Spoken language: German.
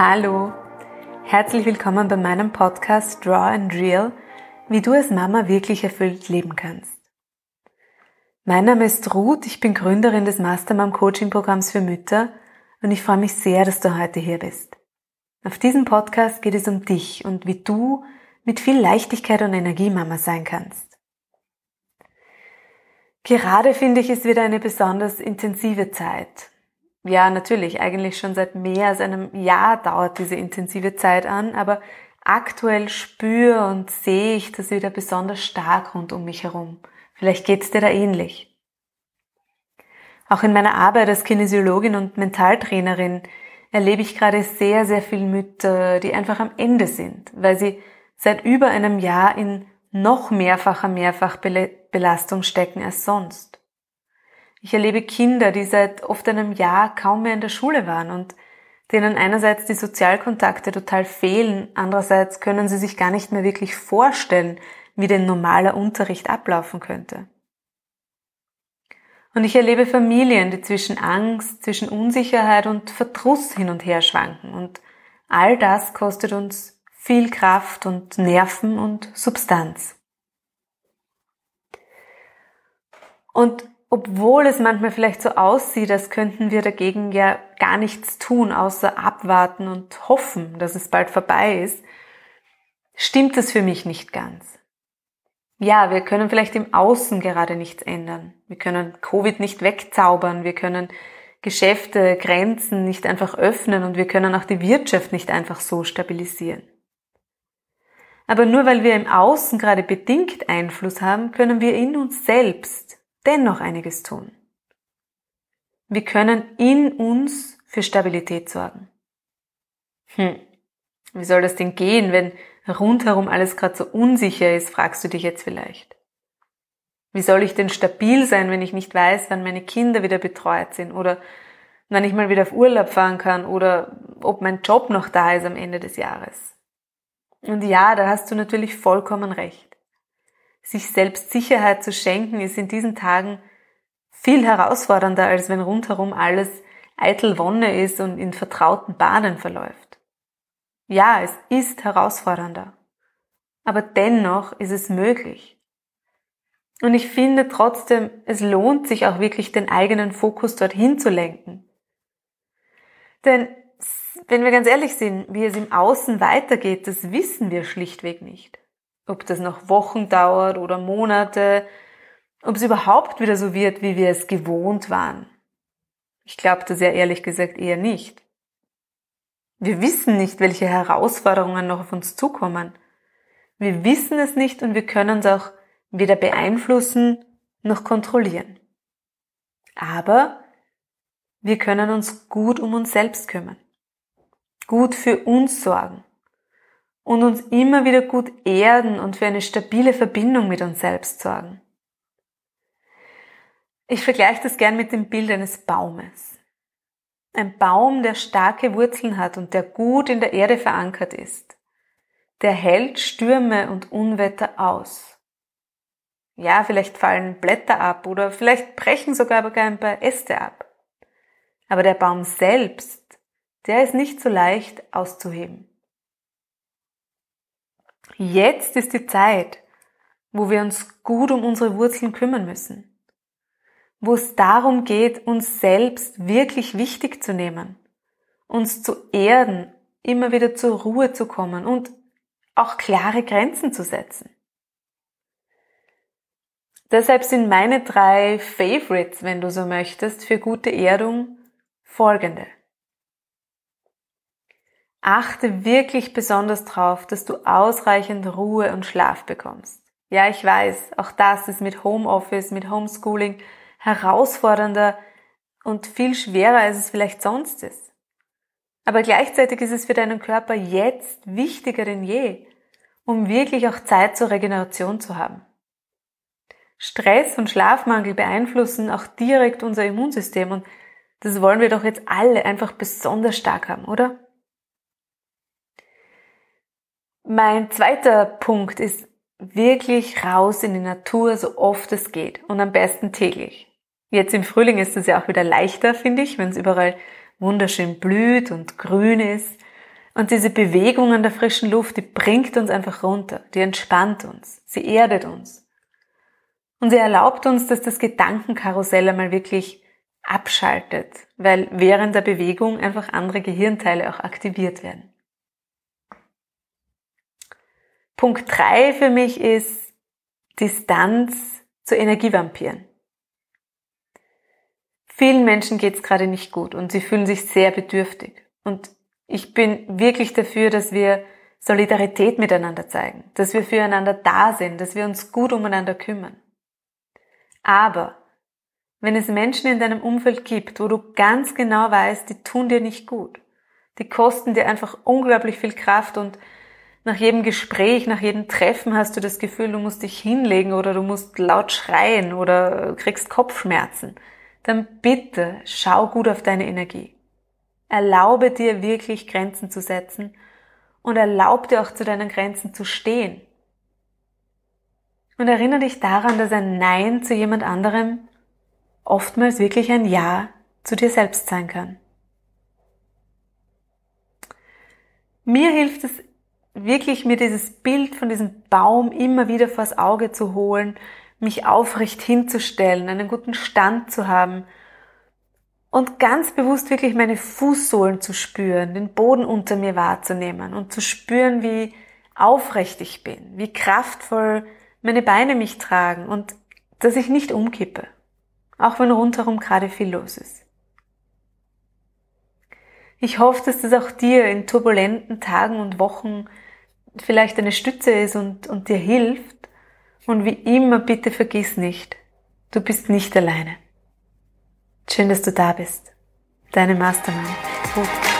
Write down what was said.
Hallo, herzlich willkommen bei meinem Podcast Draw and Real, wie du als Mama wirklich erfüllt leben kannst. Mein Name ist Ruth, ich bin Gründerin des Mastermom Coaching Programms für Mütter und ich freue mich sehr, dass du heute hier bist. Auf diesem Podcast geht es um dich und wie du mit viel Leichtigkeit und Energie Mama sein kannst. Gerade finde ich es wieder eine besonders intensive Zeit. Ja, natürlich, eigentlich schon seit mehr als einem Jahr dauert diese intensive Zeit an, aber aktuell spüre und sehe ich das wieder besonders stark rund um mich herum. Vielleicht geht's dir da ähnlich. Auch in meiner Arbeit als Kinesiologin und Mentaltrainerin erlebe ich gerade sehr, sehr viele Mütter, die einfach am Ende sind, weil sie seit über einem Jahr in noch mehrfacher Mehrfachbelastung stecken als sonst. Ich erlebe Kinder, die seit oft einem Jahr kaum mehr in der Schule waren und denen einerseits die Sozialkontakte total fehlen, andererseits können sie sich gar nicht mehr wirklich vorstellen, wie denn normaler Unterricht ablaufen könnte. Und ich erlebe Familien, die zwischen Angst, zwischen Unsicherheit und Verdruss hin und her schwanken. Und all das kostet uns viel Kraft und Nerven und Substanz. Und obwohl es manchmal vielleicht so aussieht, als könnten wir dagegen ja gar nichts tun, außer abwarten und hoffen, dass es bald vorbei ist, stimmt es für mich nicht ganz. Ja, wir können vielleicht im Außen gerade nichts ändern. Wir können Covid nicht wegzaubern, wir können Geschäfte, Grenzen nicht einfach öffnen und wir können auch die Wirtschaft nicht einfach so stabilisieren. Aber nur weil wir im Außen gerade bedingt Einfluss haben, können wir in uns selbst dennoch einiges tun. Wir können in uns für Stabilität sorgen. Hm, wie soll das denn gehen, wenn rundherum alles gerade so unsicher ist, fragst du dich jetzt vielleicht. Wie soll ich denn stabil sein, wenn ich nicht weiß, wann meine Kinder wieder betreut sind oder wann ich mal wieder auf Urlaub fahren kann oder ob mein Job noch da ist am Ende des Jahres? Und ja, da hast du natürlich vollkommen recht sich selbst Sicherheit zu schenken, ist in diesen Tagen viel herausfordernder, als wenn rundherum alles eitel Wonne ist und in vertrauten Bahnen verläuft. Ja, es ist herausfordernder. Aber dennoch ist es möglich. Und ich finde trotzdem, es lohnt sich auch wirklich den eigenen Fokus dorthin zu lenken. Denn wenn wir ganz ehrlich sind, wie es im Außen weitergeht, das wissen wir schlichtweg nicht ob das noch Wochen dauert oder Monate, ob es überhaupt wieder so wird, wie wir es gewohnt waren. Ich glaube das ja ehrlich gesagt eher nicht. Wir wissen nicht, welche Herausforderungen noch auf uns zukommen. Wir wissen es nicht und wir können es auch weder beeinflussen noch kontrollieren. Aber wir können uns gut um uns selbst kümmern, gut für uns sorgen und uns immer wieder gut erden und für eine stabile Verbindung mit uns selbst sorgen. Ich vergleiche das gern mit dem Bild eines Baumes. Ein Baum, der starke Wurzeln hat und der gut in der Erde verankert ist. Der hält Stürme und Unwetter aus. Ja, vielleicht fallen Blätter ab oder vielleicht brechen sogar ein paar Äste ab. Aber der Baum selbst, der ist nicht so leicht auszuheben. Jetzt ist die Zeit, wo wir uns gut um unsere Wurzeln kümmern müssen. Wo es darum geht, uns selbst wirklich wichtig zu nehmen, uns zu erden, immer wieder zur Ruhe zu kommen und auch klare Grenzen zu setzen. Deshalb sind meine drei Favorites, wenn du so möchtest, für gute Erdung folgende. Achte wirklich besonders drauf, dass du ausreichend Ruhe und Schlaf bekommst. Ja, ich weiß, auch das ist mit Homeoffice, mit Homeschooling herausfordernder und viel schwerer, als es vielleicht sonst ist. Aber gleichzeitig ist es für deinen Körper jetzt wichtiger denn je, um wirklich auch Zeit zur Regeneration zu haben. Stress und Schlafmangel beeinflussen auch direkt unser Immunsystem und das wollen wir doch jetzt alle einfach besonders stark haben, oder? Mein zweiter Punkt ist wirklich raus in die Natur, so oft es geht und am besten täglich. Jetzt im Frühling ist es ja auch wieder leichter, finde ich, wenn es überall wunderschön blüht und grün ist. Und diese Bewegung an der frischen Luft, die bringt uns einfach runter, die entspannt uns, sie erdet uns. Und sie erlaubt uns, dass das Gedankenkarussell einmal wirklich abschaltet, weil während der Bewegung einfach andere Gehirnteile auch aktiviert werden. Punkt drei für mich ist Distanz zu Energievampiren. Vielen Menschen geht es gerade nicht gut und sie fühlen sich sehr bedürftig. Und ich bin wirklich dafür, dass wir Solidarität miteinander zeigen, dass wir füreinander da sind, dass wir uns gut umeinander kümmern. Aber wenn es Menschen in deinem Umfeld gibt, wo du ganz genau weißt, die tun dir nicht gut, die kosten dir einfach unglaublich viel Kraft und nach jedem Gespräch, nach jedem Treffen hast du das Gefühl, du musst dich hinlegen oder du musst laut schreien oder kriegst Kopfschmerzen, dann bitte schau gut auf deine Energie. Erlaube dir wirklich Grenzen zu setzen und erlaub dir auch zu deinen Grenzen zu stehen. Und erinnere dich daran, dass ein Nein zu jemand anderem oftmals wirklich ein Ja zu dir selbst sein kann. Mir hilft es wirklich mir dieses Bild von diesem Baum immer wieder vors Auge zu holen, mich aufrecht hinzustellen, einen guten Stand zu haben und ganz bewusst wirklich meine Fußsohlen zu spüren, den Boden unter mir wahrzunehmen und zu spüren, wie aufrecht ich bin, wie kraftvoll meine Beine mich tragen und dass ich nicht umkippe, auch wenn rundherum gerade viel los ist. Ich hoffe, dass das auch dir in turbulenten Tagen und Wochen vielleicht eine Stütze ist und, und dir hilft. Und wie immer, bitte vergiss nicht, du bist nicht alleine. Schön, dass du da bist. Deine Mastermind. Gut.